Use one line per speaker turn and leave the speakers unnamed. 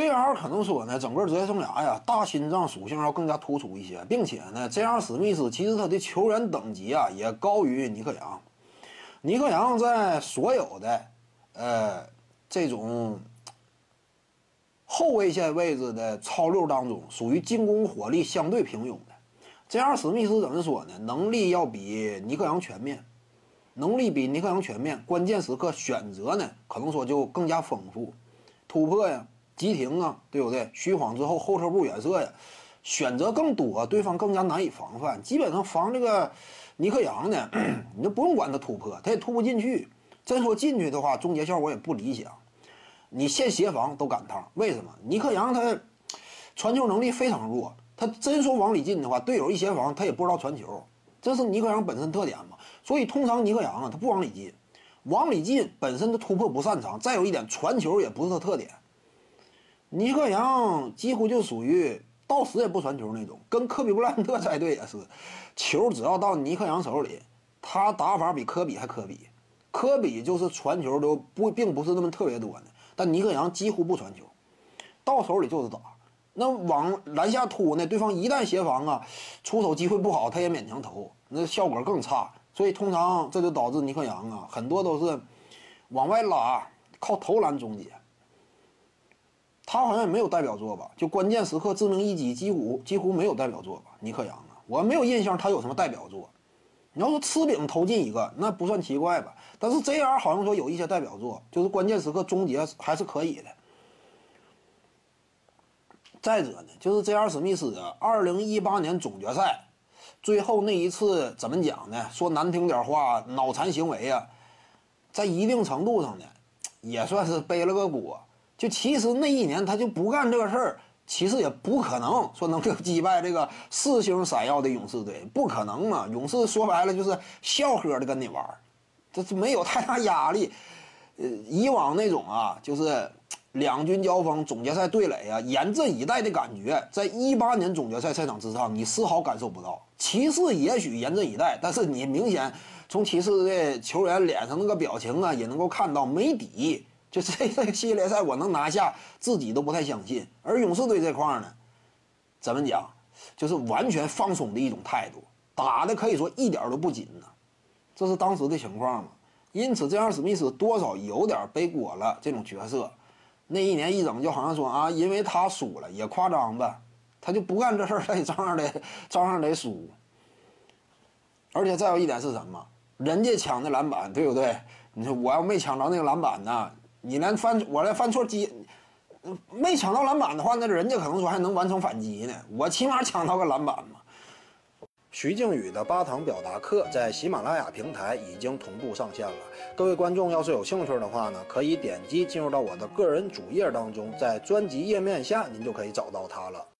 JR 可能说呢，整个职业生涯呀，大心脏属性要更加突出一些，并且呢，JR 史密斯其实他的球员等级啊也高于尼克杨。尼克杨在所有的呃这种后卫线位置的超六当中，属于进攻火力相对平庸的。JR 史密斯怎么说呢？能力要比尼克杨全面，能力比尼克杨全面，关键时刻选择呢，可能说就更加丰富，突破呀。急停啊，对不对？虚晃之后后撤步远射呀，选择更多，对方更加难以防范。基本上防这个尼克杨呢，你就不用管他突破，他也突不进去。真说进去的话，终结效果也不理想。你现协防都赶趟，为什么？尼克杨他传球能力非常弱，他真说往里进的话，队友一协防他也不知道传球，这是尼克杨本身特点嘛。所以通常尼克杨啊，他不往里进，往里进本身的突破不擅长，再有一点传球也不是他特点。尼克杨几乎就属于到死也不传球那种，跟科比布莱恩特在队也是，球只要到尼克杨手里，他打法比科比还科比。科比就是传球都不并不是那么特别多的，但尼克杨几乎不传球，到手里就是打。那往篮下突呢，对方一旦协防啊，出手机会不好，他也勉强投，那效果更差。所以通常这就导致尼克杨啊，很多都是往外拉，靠投篮终结。他好像也没有代表作吧？就关键时刻致命一击，几乎几乎没有代表作吧？尼克杨啊，我没有印象他有什么代表作。你要说吃饼投进一个，那不算奇怪吧？但是 JR 好像说有一些代表作，就是关键时刻终结还是可以的。再者呢，就是 JR 史密斯的2018年总决赛最后那一次怎么讲呢？说难听点话，脑残行为啊，在一定程度上呢，也算是背了个锅。就其实那一年他就不干这个事儿，其实也不可能说能够击败这个四星闪耀的勇士队，不可能嘛。勇士说白了就是笑呵的跟你玩儿，这是没有太大压力。呃，以往那种啊，就是两军交锋、总决赛对垒啊，严阵以待的感觉，在一八年总决赛赛场之上，你丝毫感受不到。骑士也许严阵以待，但是你明显从骑士的球员脸上那个表情啊，也能够看到没底。就这这个系列赛我能拿下，自己都不太相信。而勇士队这块呢，怎么讲，就是完全放松的一种态度，打的可以说一点都不紧呢。这是当时的情况嘛？因此，这样史密斯多少有点背锅了这种角色。那一年一整就好像说啊，因为他输了也夸张吧，他就不干这事儿，他也照样得照样得输。而且再有一点是什么？人家抢的篮板，对不对？你说我要没抢着那个篮板呢？你连犯我连犯错机，没抢到篮板的话，那人家可能说还能完成反击呢。我起码抢到个篮板嘛。徐静宇的八堂表达课在喜马拉雅平台已经同步上线了。各位观众要是有兴趣的话呢，可以点击进入到我的个人主页当中，在专辑页面下您就可以找到它了。